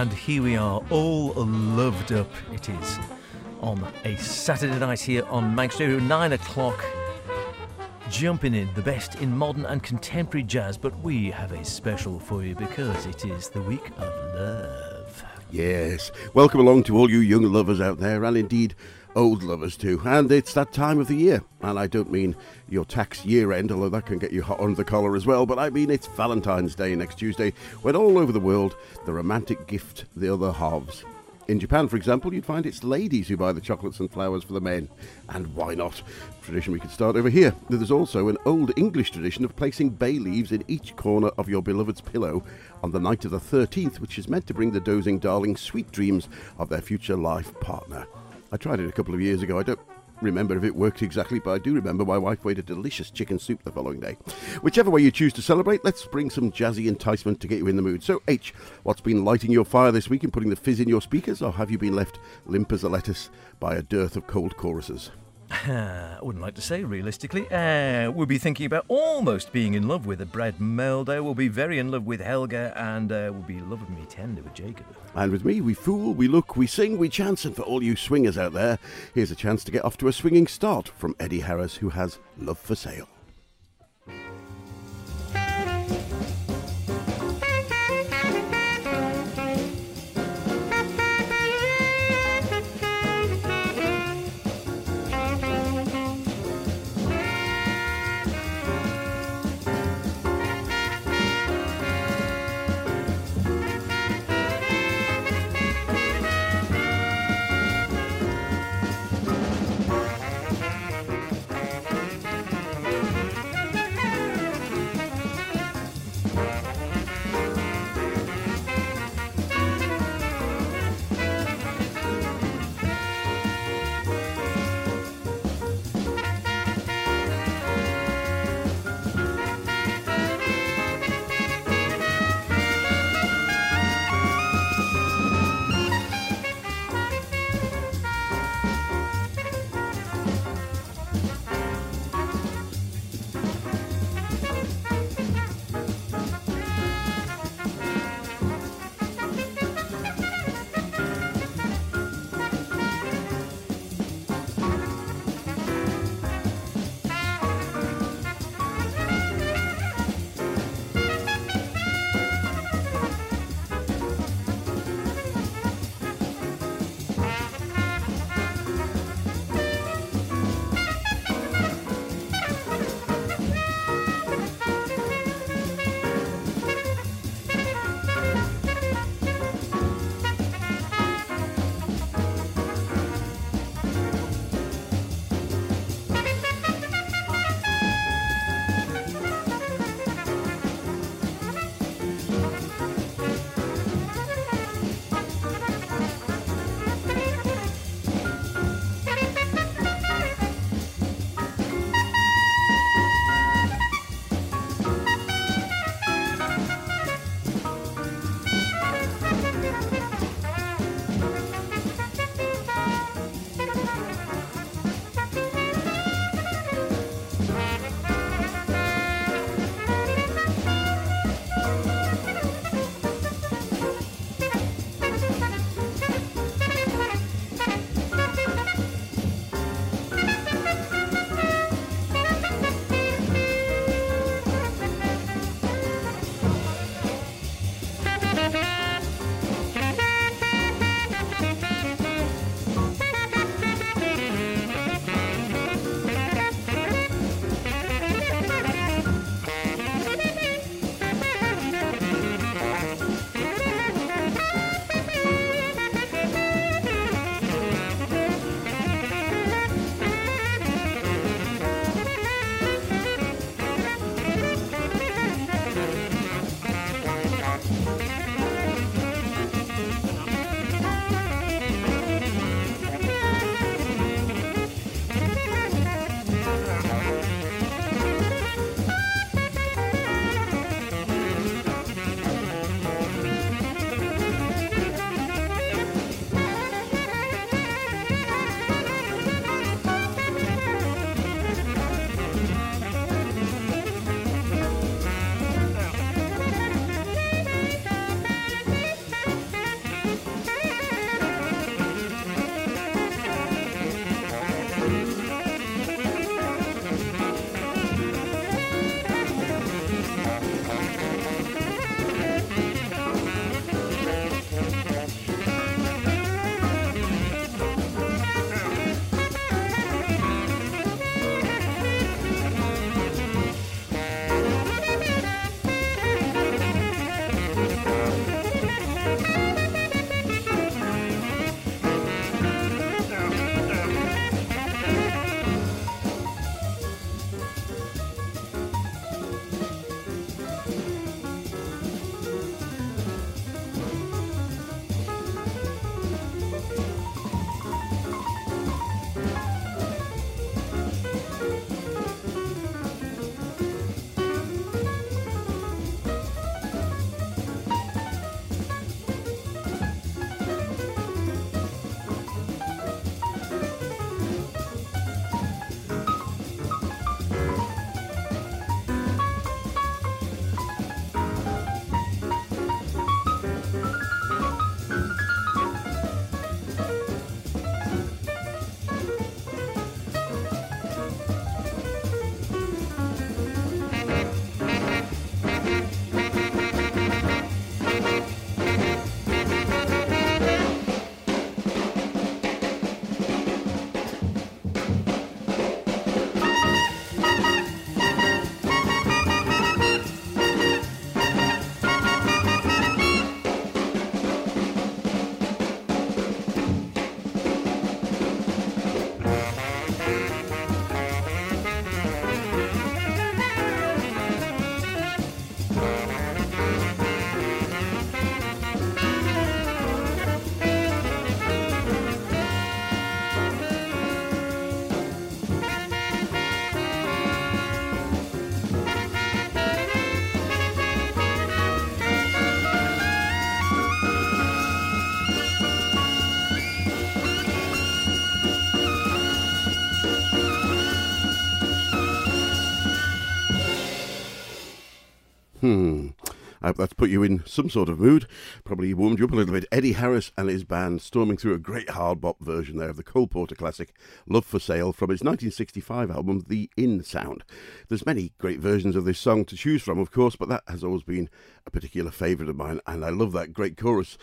And here we are, all loved up. It is on a Saturday night here on Manx Radio, 9 o'clock. Jumping in the best in modern and contemporary jazz, but we have a special for you because it is the week of love. Yes. Welcome along to all you young lovers out there, and indeed old lovers too. And it's that time of the year. And I don't mean your tax year end, although that can get you hot under the collar as well, but I mean it's Valentine's Day next Tuesday, when all over the world the romantic gift the other halves. In Japan, for example, you'd find it's ladies who buy the chocolates and flowers for the men. And why not? Tradition we could start over here. There's also an old English tradition of placing bay leaves in each corner of your beloved's pillow on the night of the 13th, which is meant to bring the dozing darling sweet dreams of their future life partner. I tried it a couple of years ago. I don't remember if it worked exactly, but I do remember my wife made a delicious chicken soup the following day. Whichever way you choose to celebrate, let's bring some jazzy enticement to get you in the mood. So, H, what's been lighting your fire this week and putting the fizz in your speakers, or have you been left limp as a lettuce by a dearth of cold choruses? I wouldn't like to say realistically. Uh, we'll be thinking about almost being in love with a Brad Mehldau. We'll be very in love with Helga, and uh, we'll be loving me tender with Jacob. And with me, we fool, we look, we sing, we chance, and for all you swingers out there, here's a chance to get off to a swinging start from Eddie Harris, who has Love for Sale. That's put you in some sort of mood. Probably warmed you up a little bit. Eddie Harris and his band storming through a great hard bop version there of the Cole Porter classic Love for Sale from his 1965 album The In Sound. There's many great versions of this song to choose from, of course, but that has always been a particular favourite of mine, and I love that great chorus.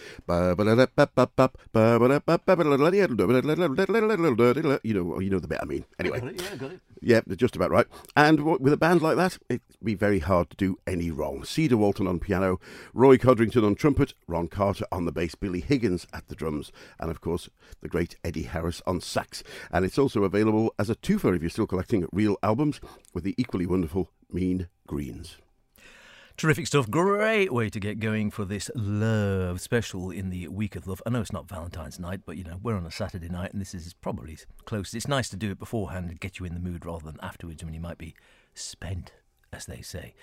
You know, you know the bit I mean. Anyway, Got it, yeah, got it. yeah, just about right. And with a band like that, it'd be very hard to do any wrong. Cedar Walton on piano, Roy Codrington on trumpet, Ron Carter on the bass, Billy Higgins at the drums, and of course the great Eddie Harris on sax. And it's also available as a twofer if you're still collecting real albums with the equally wonderful Mean Greens. Terrific stuff. Great way to get going for this love special in the week of love. I know it's not Valentine's night, but you know, we're on a Saturday night and this is probably close. It's nice to do it beforehand and get you in the mood rather than afterwards when you might be spent, as they say.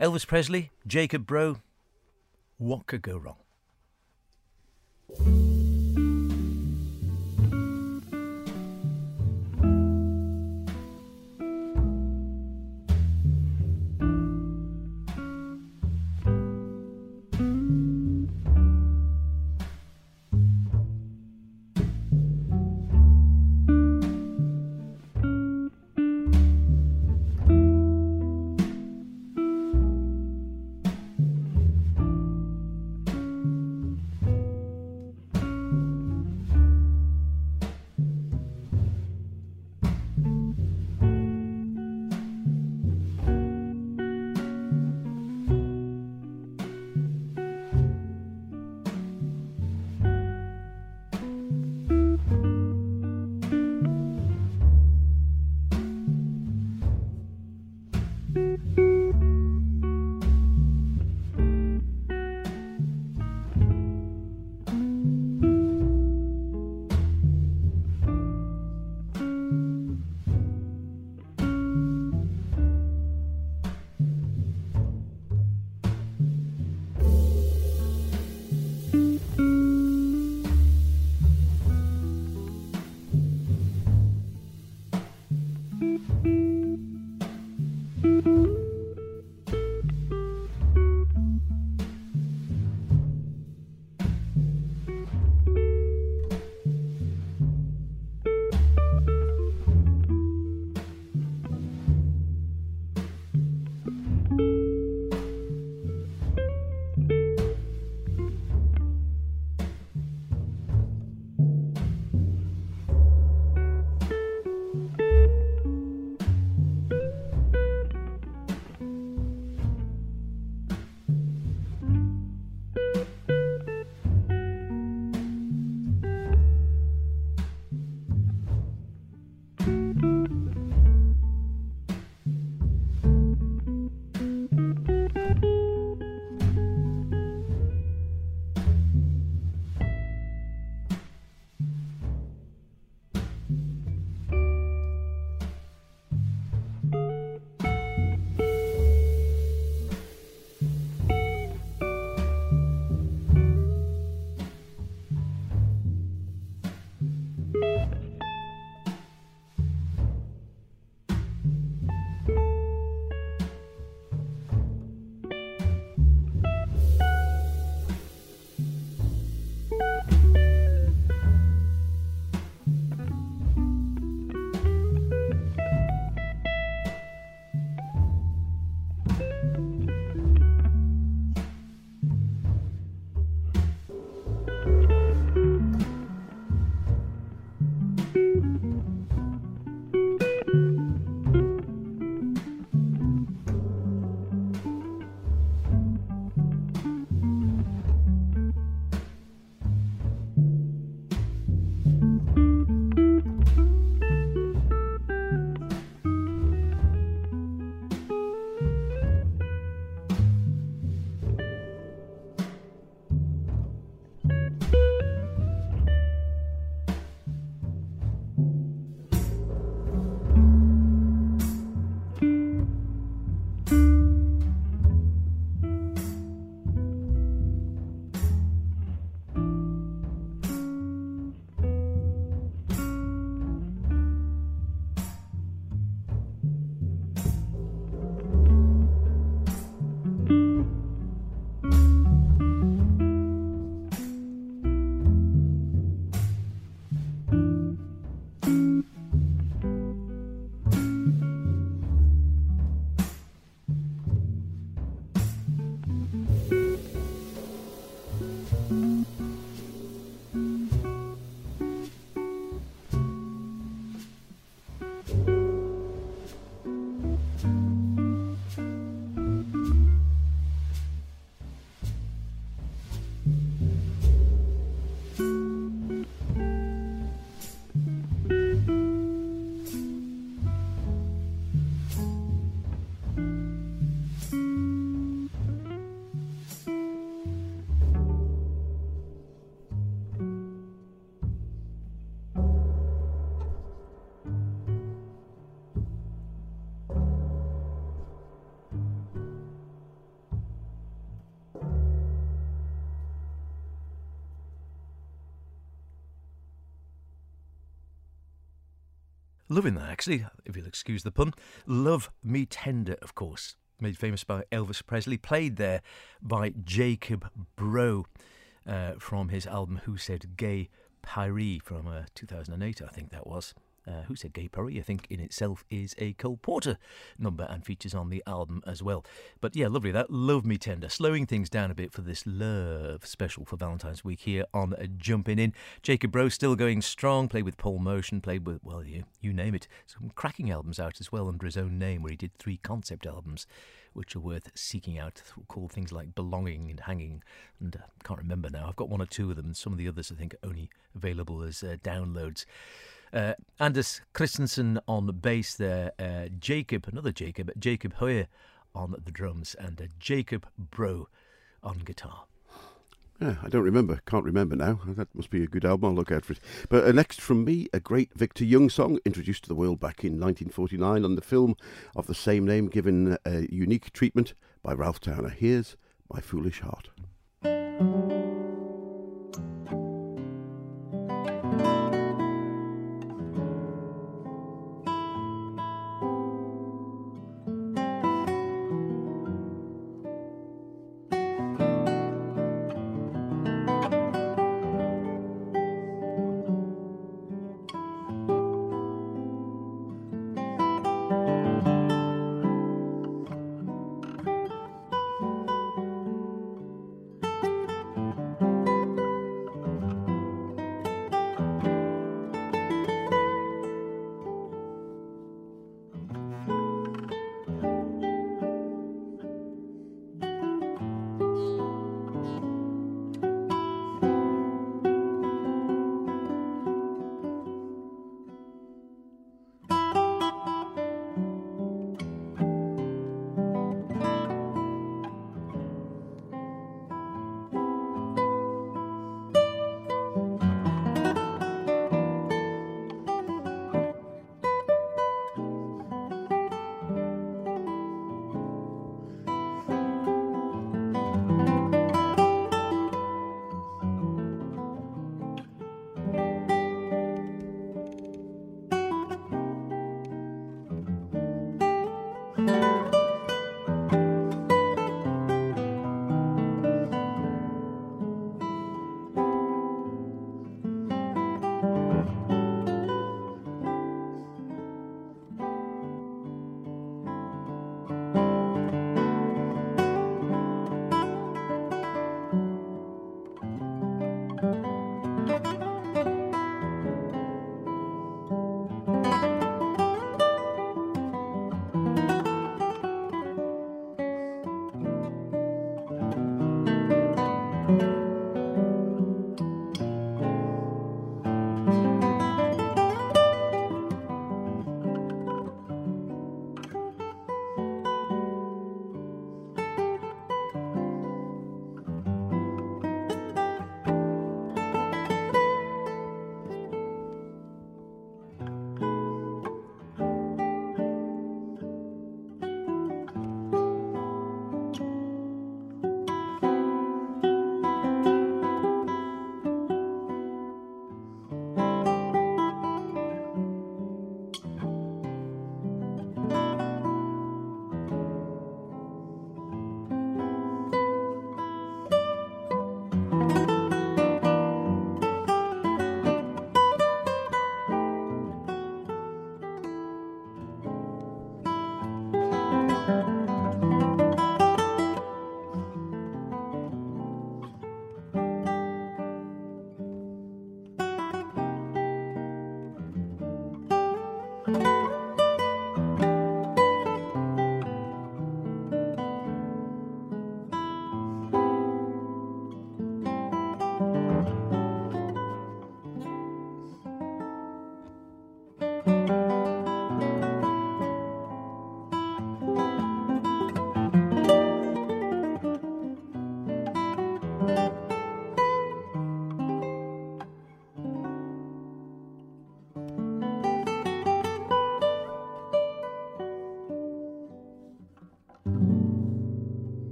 Elvis Presley, Jacob Bro, what could go wrong? Loving that, actually, if you'll excuse the pun. Love Me Tender, of course, made famous by Elvis Presley, played there by Jacob Bro uh, from his album Who Said Gay Paree from uh, 2008, I think that was. Uh, Who Said Gay Paree, I think in itself is a Cole Porter number and features on the album as well. But yeah, lovely that. Love Me Tender. Slowing things down a bit for this love special for Valentine's Week here on Jumping In. Jacob Bro still going strong, played with Paul Motian, played with, well, you, you name it. Some cracking albums out as well under his own name, where he did three concept albums which are worth seeking out, called things like Belonging and Hanging, and I uh, can't remember now. I've got one or two of them, and some of the others I think are only available as uh, downloads. Uh, Anders Christensen on bass there, uh, Jacob, another Jacob, Jacob Hoyer on the drums, and uh, Jacob Bro on guitar. Yeah, I don't remember. Can't remember now. That must be a good album. I'll look out for it. But uh, next from me, a great Victor Young song introduced to the world back in 1949 on the film of the same name, given a unique treatment by Ralph Towner. Here's My Foolish Heart.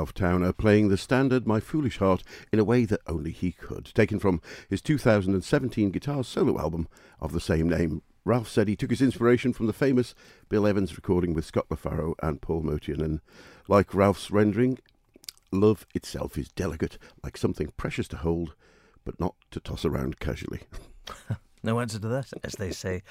Ralph Towner playing the standard My Foolish Heart in a way that only he could, taken from his 2017 guitar solo album of the same name. Ralph said he took his inspiration from the famous Bill Evans recording with Scott LaFaro and Paul Motian, and like Ralph's rendering, love itself is delicate, like something precious to hold, but not to toss around casually. No answer to that, as they say.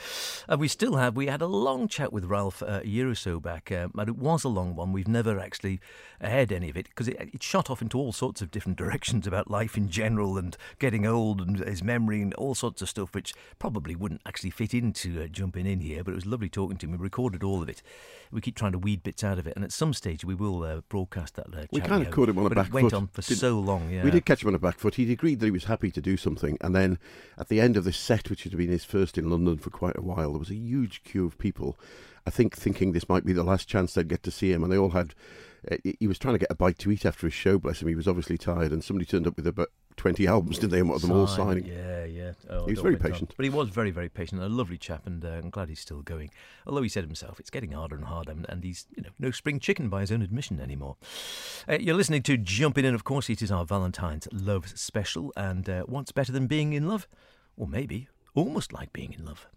Uh, we still have. We had a long chat with Ralph uh, a year or so back, uh, but it was a long one. We've never actually aired any of it because it, it, shot off into all sorts of different directions about life in general and getting old and his memory and all sorts of stuff, which probably wouldn't actually fit into uh, jumping in here. But it was lovely talking to him. We recorded all of it. We keep trying to weed bits out of it, and at some stage we will uh, broadcast that. Uh, we kind of caught him on a back it went went on for did, so long. Yeah, we did catch him on a back foot. He'd agreed that he was happy to do something, and then at the end of this set, which which had been his first in London for quite a while. There was a huge queue of people, I think, thinking this might be the last chance they'd get to see him, and they all had. Uh, he was trying to get a bite to eat after his show. Bless him, he was obviously tired, and somebody turned up with about twenty albums, didn't they? And wanted them all signing. Yeah, yeah. Oh, he was very patient, but he was very, very patient. A lovely chap, and uh, I'm glad he's still going. Although he said himself, it's getting harder and harder, and, and he's you know no spring chicken by his own admission anymore. Uh, you're listening to Jumping In. Of course, it is our Valentine's Love Special, and uh, what's better than being in love? Or maybe almost like being in love.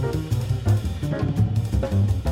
Thank you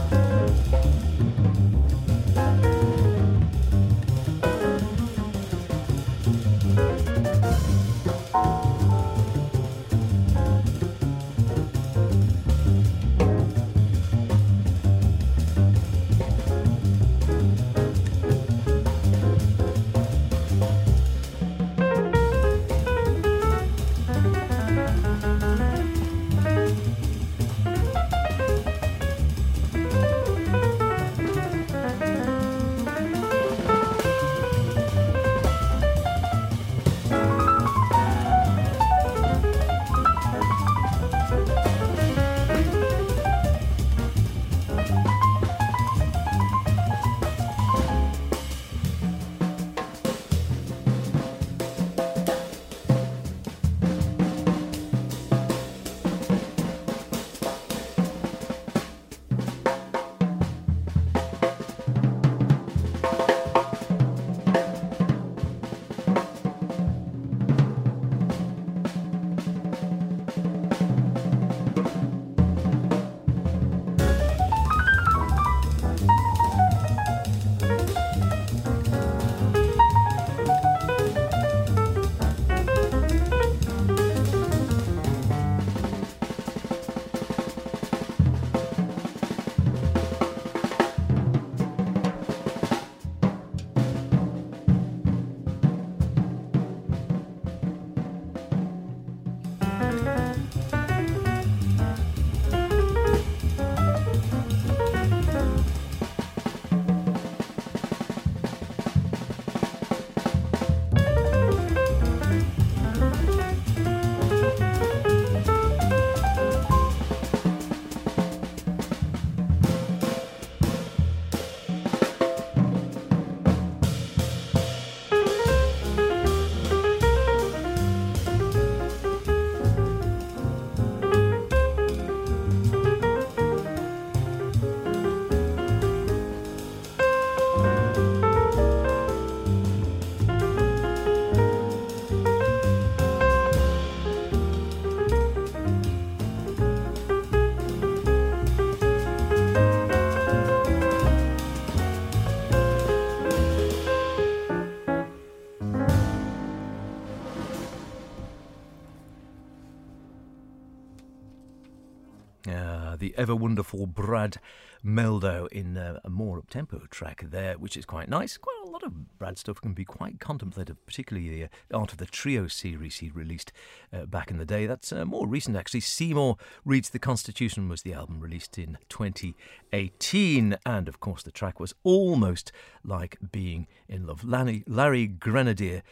ever wonderful Brad Mehldau in uh, a more up-tempo track there, which is quite nice. Quite a lot of Brad stuff can be quite contemplative, particularly the uh, Art of the Trio series he released uh, back in the day. That's uh, more recent, actually. Seymour Reads the Constitution was the album released in 2018, and of course the track was almost like being in love. Larry, Larry Grenadier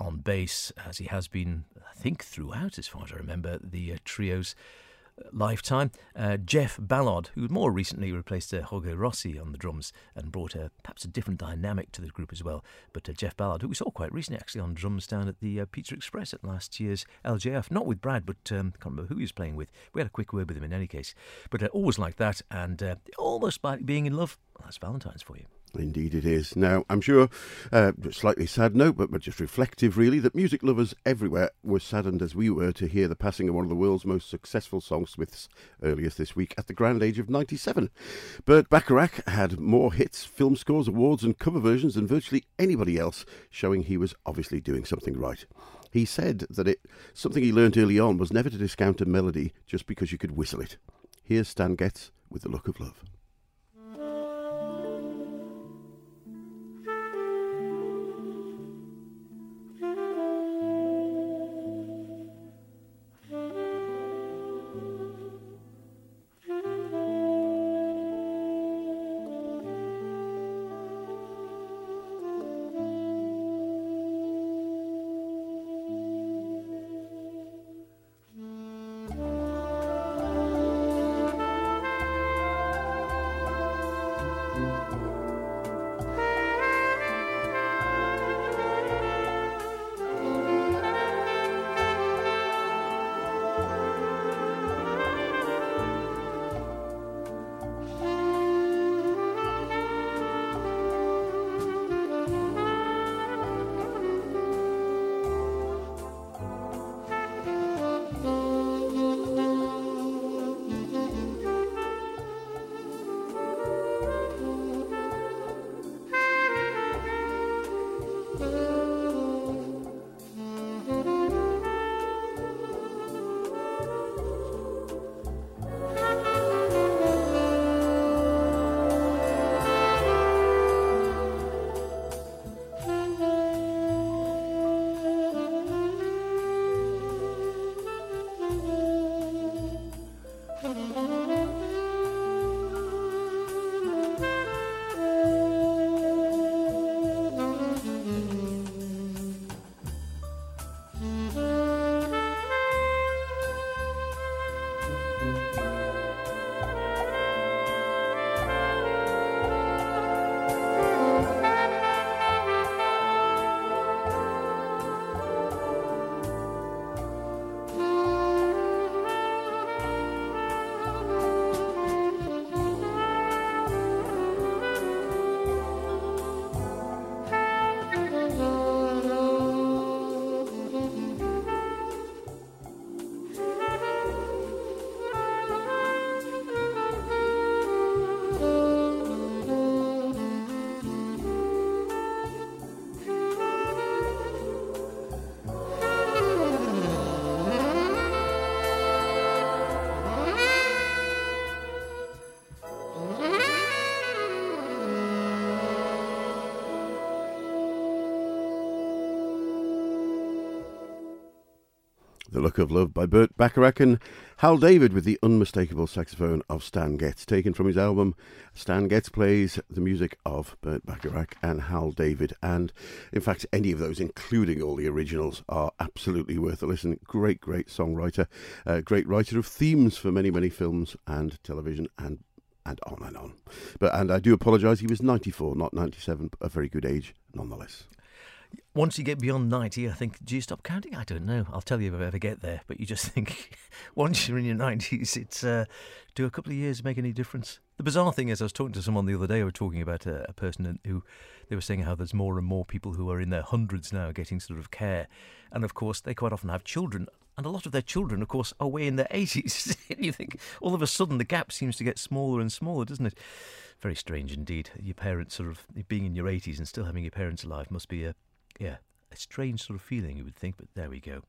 on bass, as he has been, I think, throughout, as far as I remember, the uh, trio's lifetime. Uh, Jeff Ballard, who more recently replaced uh, Jorge Rossy on the drums and brought a, perhaps a different dynamic to the group as well. But uh, Jeff Ballard, who we saw quite recently actually on drums down at the uh, Pizza Express at last year's LJF, not with Brad, but um, can't remember who he was playing with. We had a quick word with him in any case. But uh, always like that, and uh, almost like being in love. Well, that's Valentine's for you. Indeed, it is. Now, I'm sure, uh, slightly sad note, but, but just reflective really, that music lovers everywhere were saddened as we were to hear the passing of one of the world's most successful songsmiths earliest this week at the grand age of 97. Burt Bacharach had more hits, film scores, awards, and cover versions than virtually anybody else, showing he was obviously doing something right. He said that it something he learned early on was never to discount a melody just because you could whistle it. Here's Stan Getz with The Look of Love. Look of Love by Burt Bacharach and Hal David with the unmistakable saxophone of Stan Getz, taken from his album Stan Getz Plays the Music of Burt Bacharach and Hal David. And in fact, any of those, including all the originals, are absolutely worth a listen. Great, great songwriter, uh, great writer of themes for many, many films and television and and on and on. But and I do apologise, he was 94, not 97, a very good age nonetheless. Once you get beyond 90, I think, do you stop counting? I don't know. I'll tell you if I ever get there. But you just think, once you're in your 90s, it's uh, do a couple of years make any difference? The bizarre thing is, I was talking to someone the other day, we were talking about a, a person who they were saying how there's more and more people who are in their hundreds now getting sort of care. And of course, they quite often have children. And a lot of their children, of course, are way in their 80s. and you think all of a sudden the gap seems to get smaller and smaller, doesn't it? Very strange indeed. Your parents sort of being in your 80s and still having your parents alive must be a yeah, a strange sort of feeling, you would think, but there we go.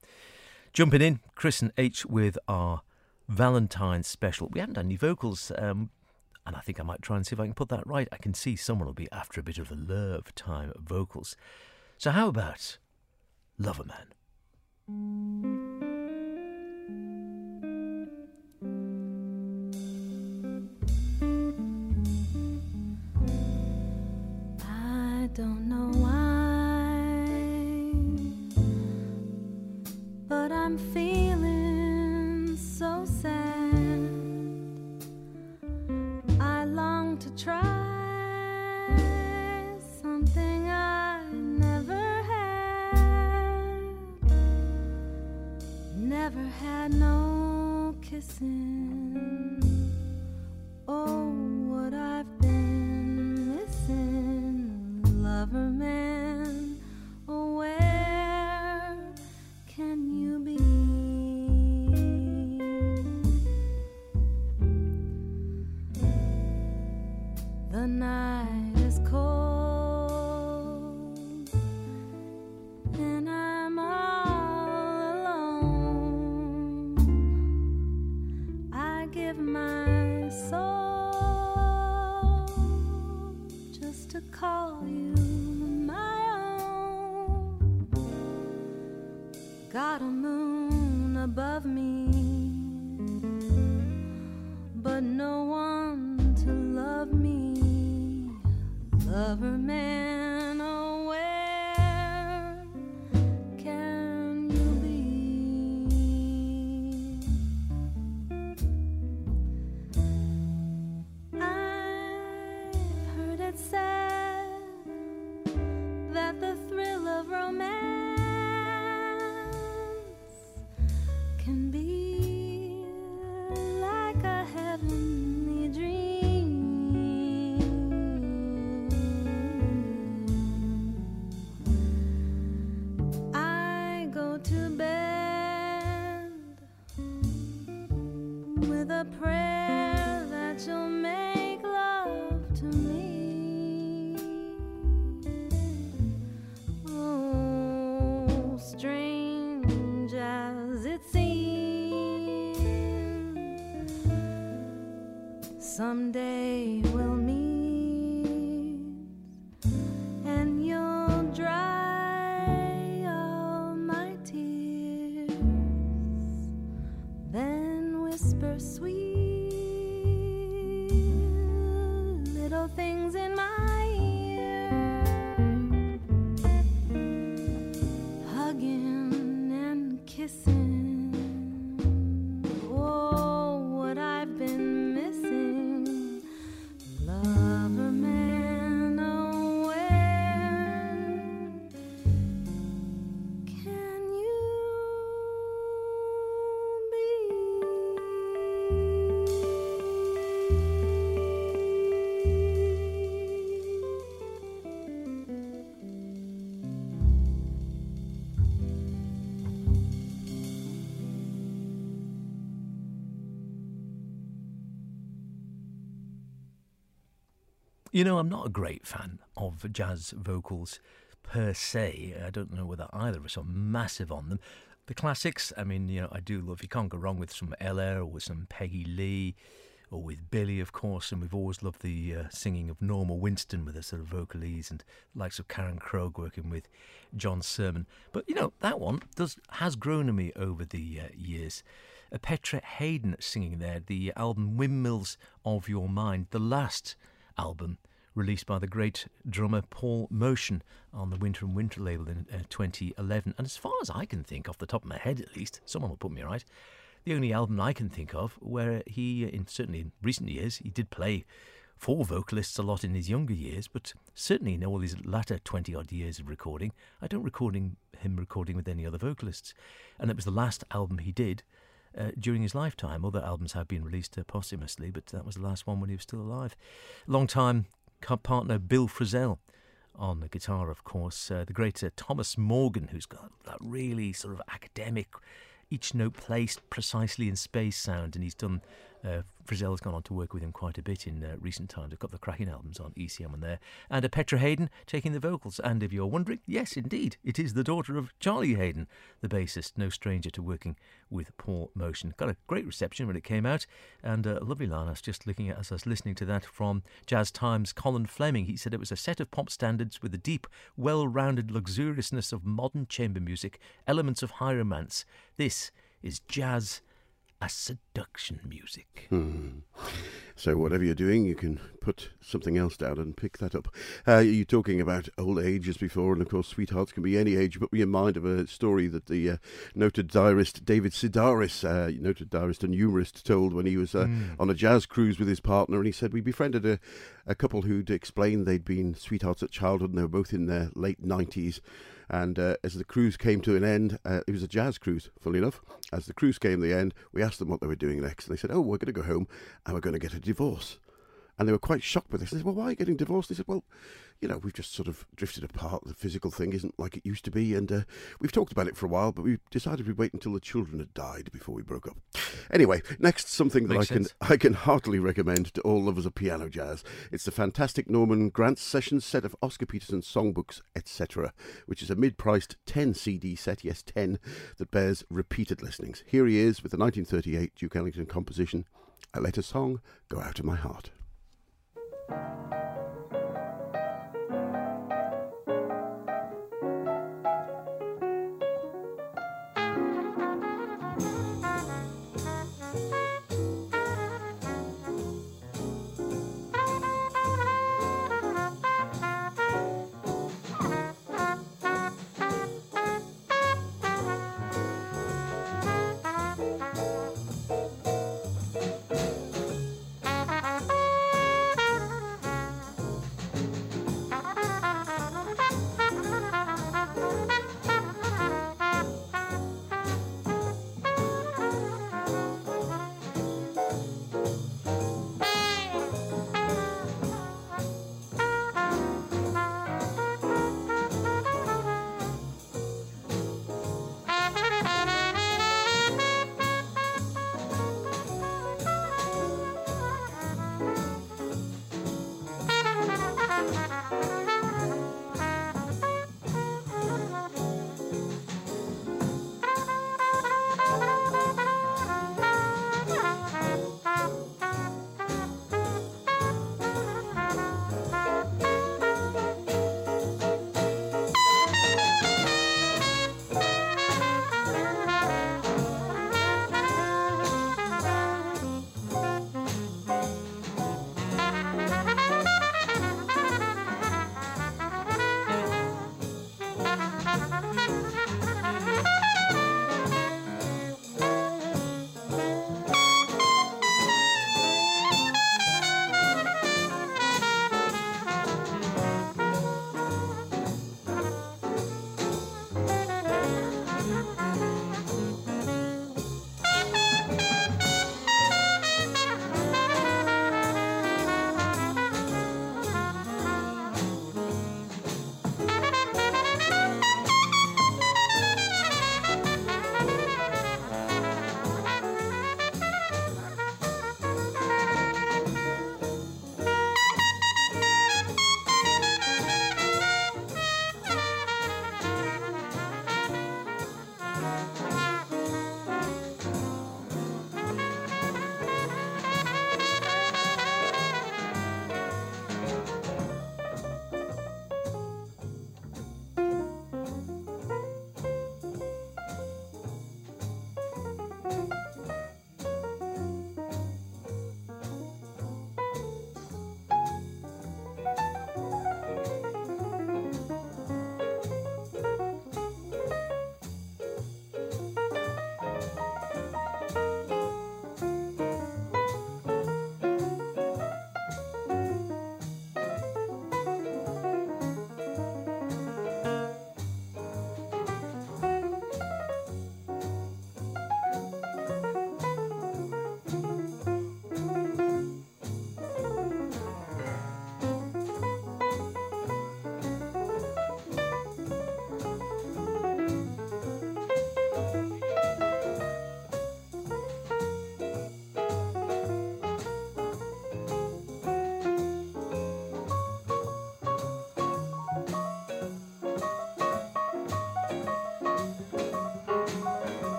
Jumping in, Chris and H with our Valentine's special. We haven't done any vocals, um, and I think I might try and see if I can put that right. I can see someone will be after a bit of the love time vocals. So, how about Lover Man? I'm feeling so sad. I long to try something I never had. Never had no kissing. Oh, what I've been missing, lover man. You know, I'm not a great fan of jazz vocals per se. I don't know whether either of us are massive on them. The classics, I mean, you know, I do love, you can't go wrong with some Ella or with some Peggy Lee or with Billy, of course, and we've always loved the uh, singing of Norma Winstone with her sort of vocalese and likes of Karin Krog working with John Surman. But, you know, that one does has grown on me over the uh, years. Uh, Petra Haden singing there, the album Windmills of Your Mind, the last album released by the great drummer Paul Motian on the Winter and Winter label in uh, 2011. And as far as I can think, off the top of my head at least, someone will put me right, the only album I can think of where he, in certainly in recent years, he did play for vocalists a lot in his younger years, but certainly in all his latter 20 odd years of recording, I don't recording him recording with any other vocalists. And it was the last album he did uh, during his lifetime. Other albums have been released uh, posthumously, but that was the last one when he was still alive. Long time co- partner Bill Frisell on the guitar, of course. Uh, the great uh, Thomas Morgan, who's got that really sort of academic, each note placed precisely in space sound, and he's done Uh, Frisell's gone on to work with him quite a bit in uh, recent times. A couple of cracking albums on ECM on there. And uh, Petra Haden taking the vocals. And if you're wondering, yes, indeed, it is the daughter of Charlie Haden, the bassist, no stranger to working with Paul Motian. Got a great reception when it came out. And uh, a lovely line I was just looking at as I was listening to that from Jazz Times' Colin Fleming. He said it was a set of pop standards with the deep, well rounded luxuriousness of modern chamber music, elements of high romance. This is jazz as seduction music. So whatever you're doing, you can put something else down and pick that up. Uh, you're talking about old ages before, and of course, sweethearts can be any age. Put me in mind of a story that the uh, noted diarist David Sedaris, uh, noted diarist and humorist, told when he was uh, on a jazz cruise with his partner, and he said we befriended a, a couple who'd explained they'd been sweethearts at childhood, and they were both in their late nineties. And uh, as the cruise came to an end, uh, it was a jazz cruise, funnily enough. As the cruise came to the end, we asked them what they were doing next. And they said, Oh, we're going to go home and we're going to get a divorce. And they were quite shocked with this. They said, Well, why are you getting divorced? They said, Well, you know, we've just sort of drifted apart. The physical thing isn't like it used to be. And uh, we've talked about it for a while, but we decided we'd wait until the children had died before we broke up. Anyway, next, something that Makes I can, sense. I can heartily recommend to all lovers of piano jazz. It's the fantastic Norman Granz Sessions set of Oscar Peterson songbooks, etc., which is a mid priced 10 CD set, yes, 10, that bears repeated listenings. Here he is with the 1938 Duke Ellington composition, I Let a Song Go Out of My Heart. Thank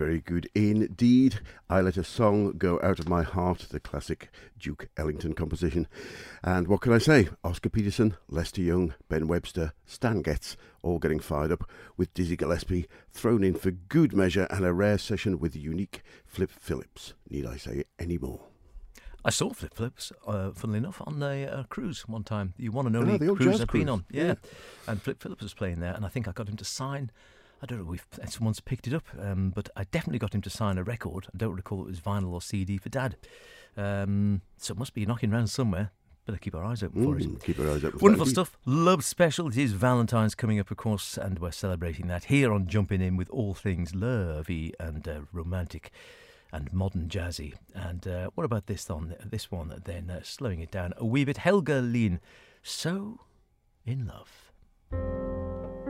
Very, good indeed. I Let a Song Go Out of My Heart, the classic Duke Ellington composition. And what can I say? Oscar Peterson, Lester Young, Ben Webster, Stan Getz, all getting fired up with Dizzy Gillespie thrown in for good measure and a rare session with the unique Flip Phillips. Need I say any more? I saw Flip Flips, uh, funnily enough, on a uh, cruise one time. You want to know Oh, cruise I've been on. Yeah. Yeah. And Flip Phillips was playing there, and I think I got him to sign. I don't know if someone's picked it up, um, but I definitely got him to sign a record. I don't recall it was vinyl or CD for Dad. Um, so it must be knocking around somewhere. Better keep our eyes open for it. Mm, keep our eyes open. Wonderful stuff. Love special. It is Valentine's coming up, of course, and we're celebrating that here on Jumping In with all things lovey and uh, romantic and modern jazzy. And uh, what about this on this one? Then uh, slowing it down a wee bit. Helge Lien, so in love.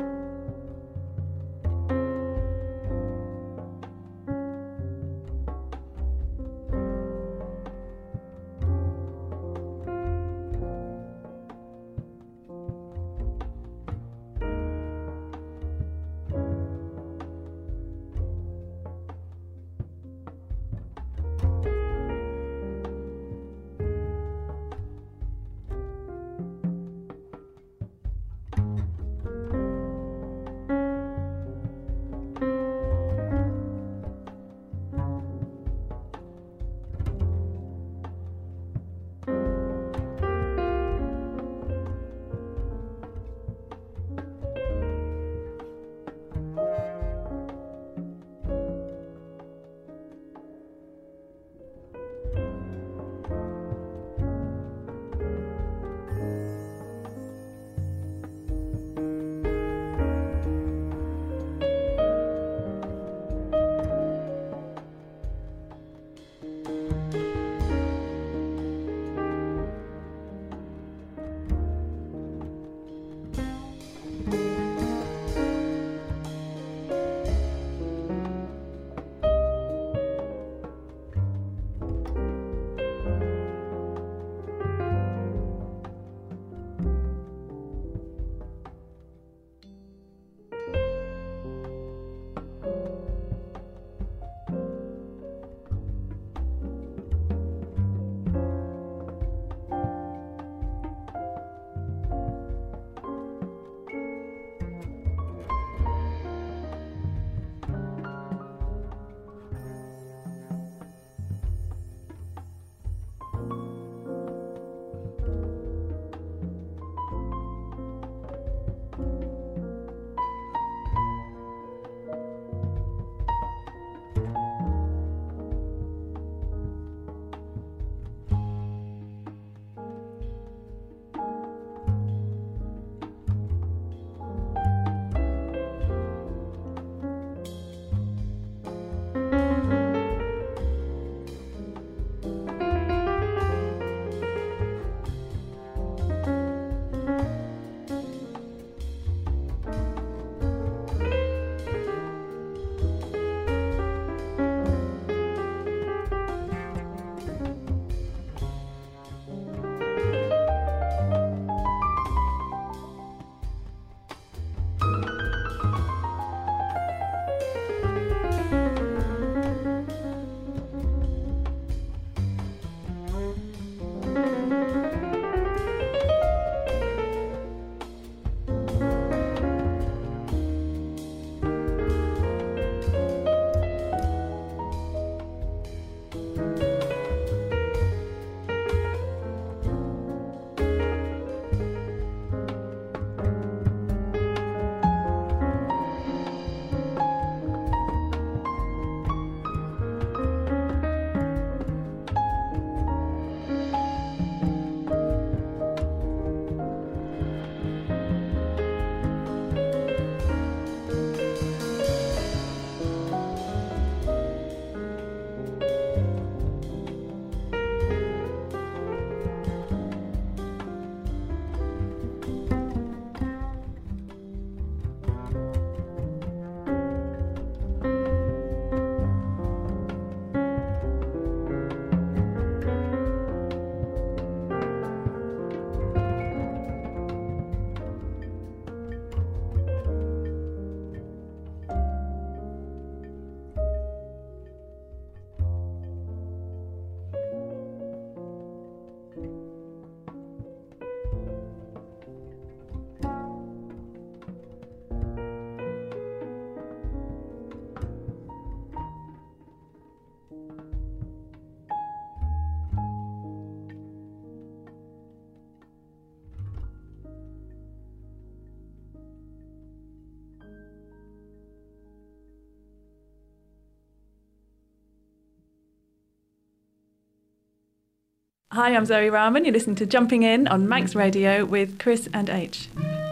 Hi, I'm Zoe Rahman. You're listening to Jumping In on Manx Radio with Chris and H.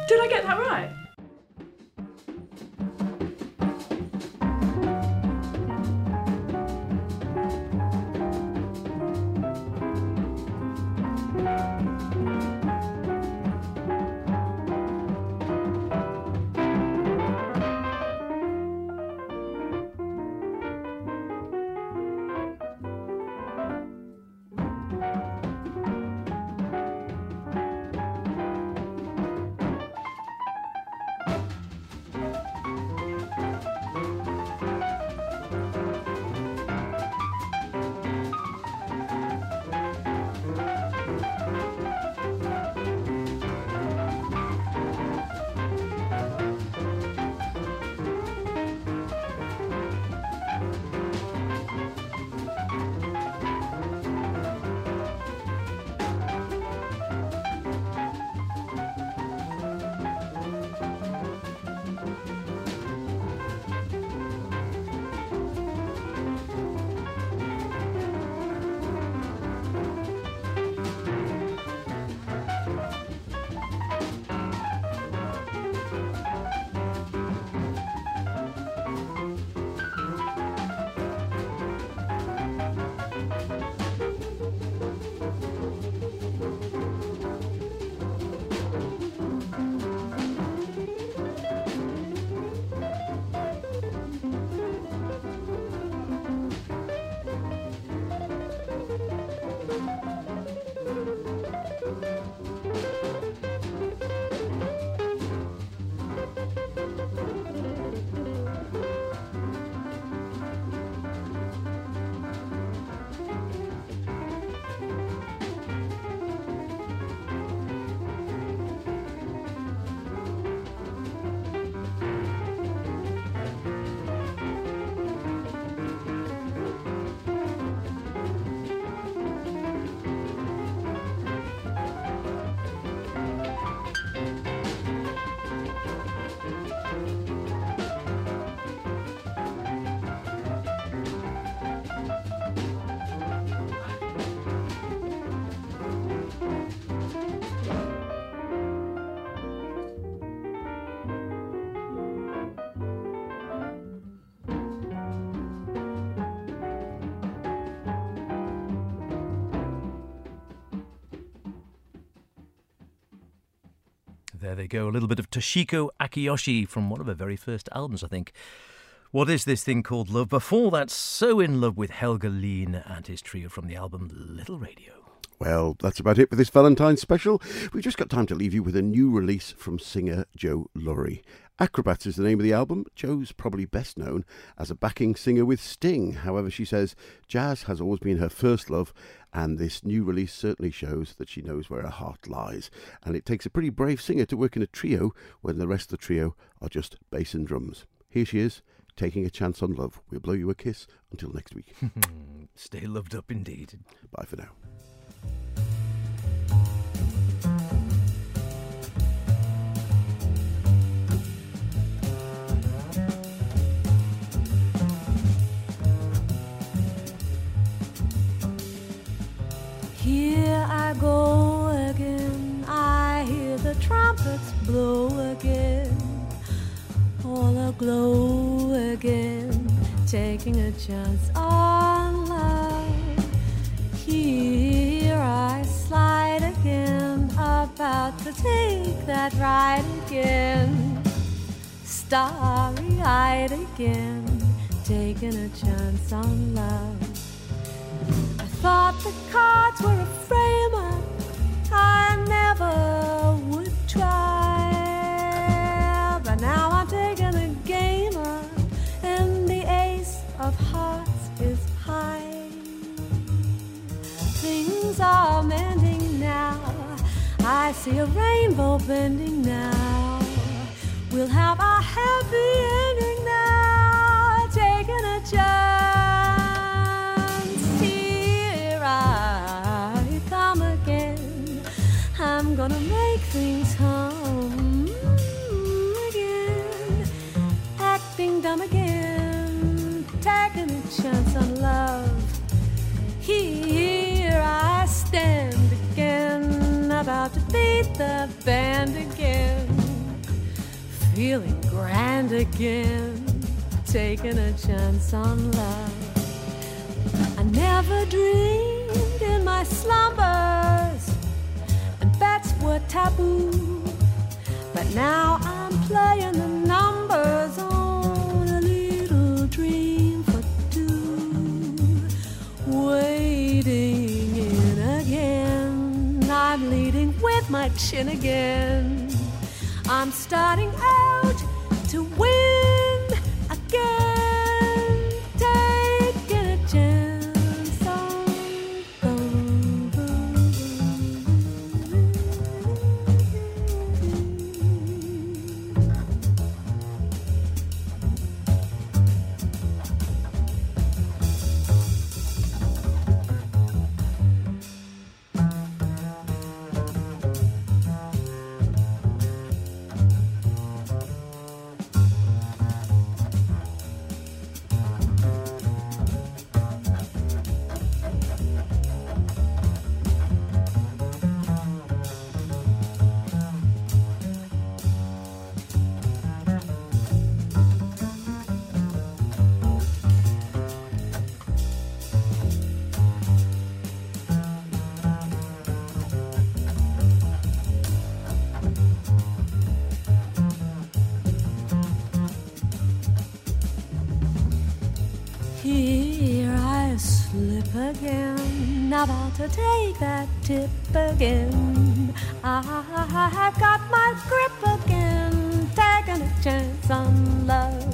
Did I get that right? There they go, a little bit of Toshiko Akiyoshi from one of her very first albums, I think. What is this thing called love? Before that, so in love with Helge Lien and his trio from the album Little Radio. Well, that's about it for this Valentine's special. We've just got time to leave you with a new release from singer Jo Lawry. Acrobats is the name of the album. Jo's probably best known as a backing singer with Sting. However, she says jazz has always been her first love, and this new release certainly shows that she knows where her heart lies. And it takes a pretty brave singer to work in a trio when the rest of the trio are just bass and drums. Here she is, taking a chance on love. We'll blow you a kiss until next week. Stay loved up indeed. Bye for now. Here I go again. I hear the trumpets blow again. All aglow again. Taking a chance on love. Here I slide again. About to take that ride again. Starry eyed again. Taking a chance on love. I thought the cards were a frame up. I never would try. I see a rainbow bending now. We'll have a happy ending now. Taking a chance. Band again. Feeling grand again, taking a chance on love. I never dreamed in my slumbers, and bets were taboo. But now I'm playing the my chin again. I'm starting out take that tip again. Ah, I've got my grip again, taking a chance on love.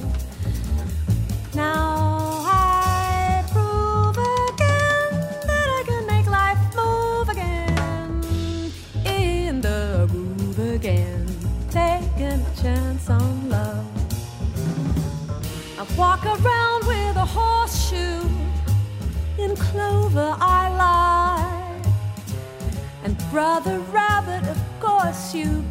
Brother rabbit, of course, you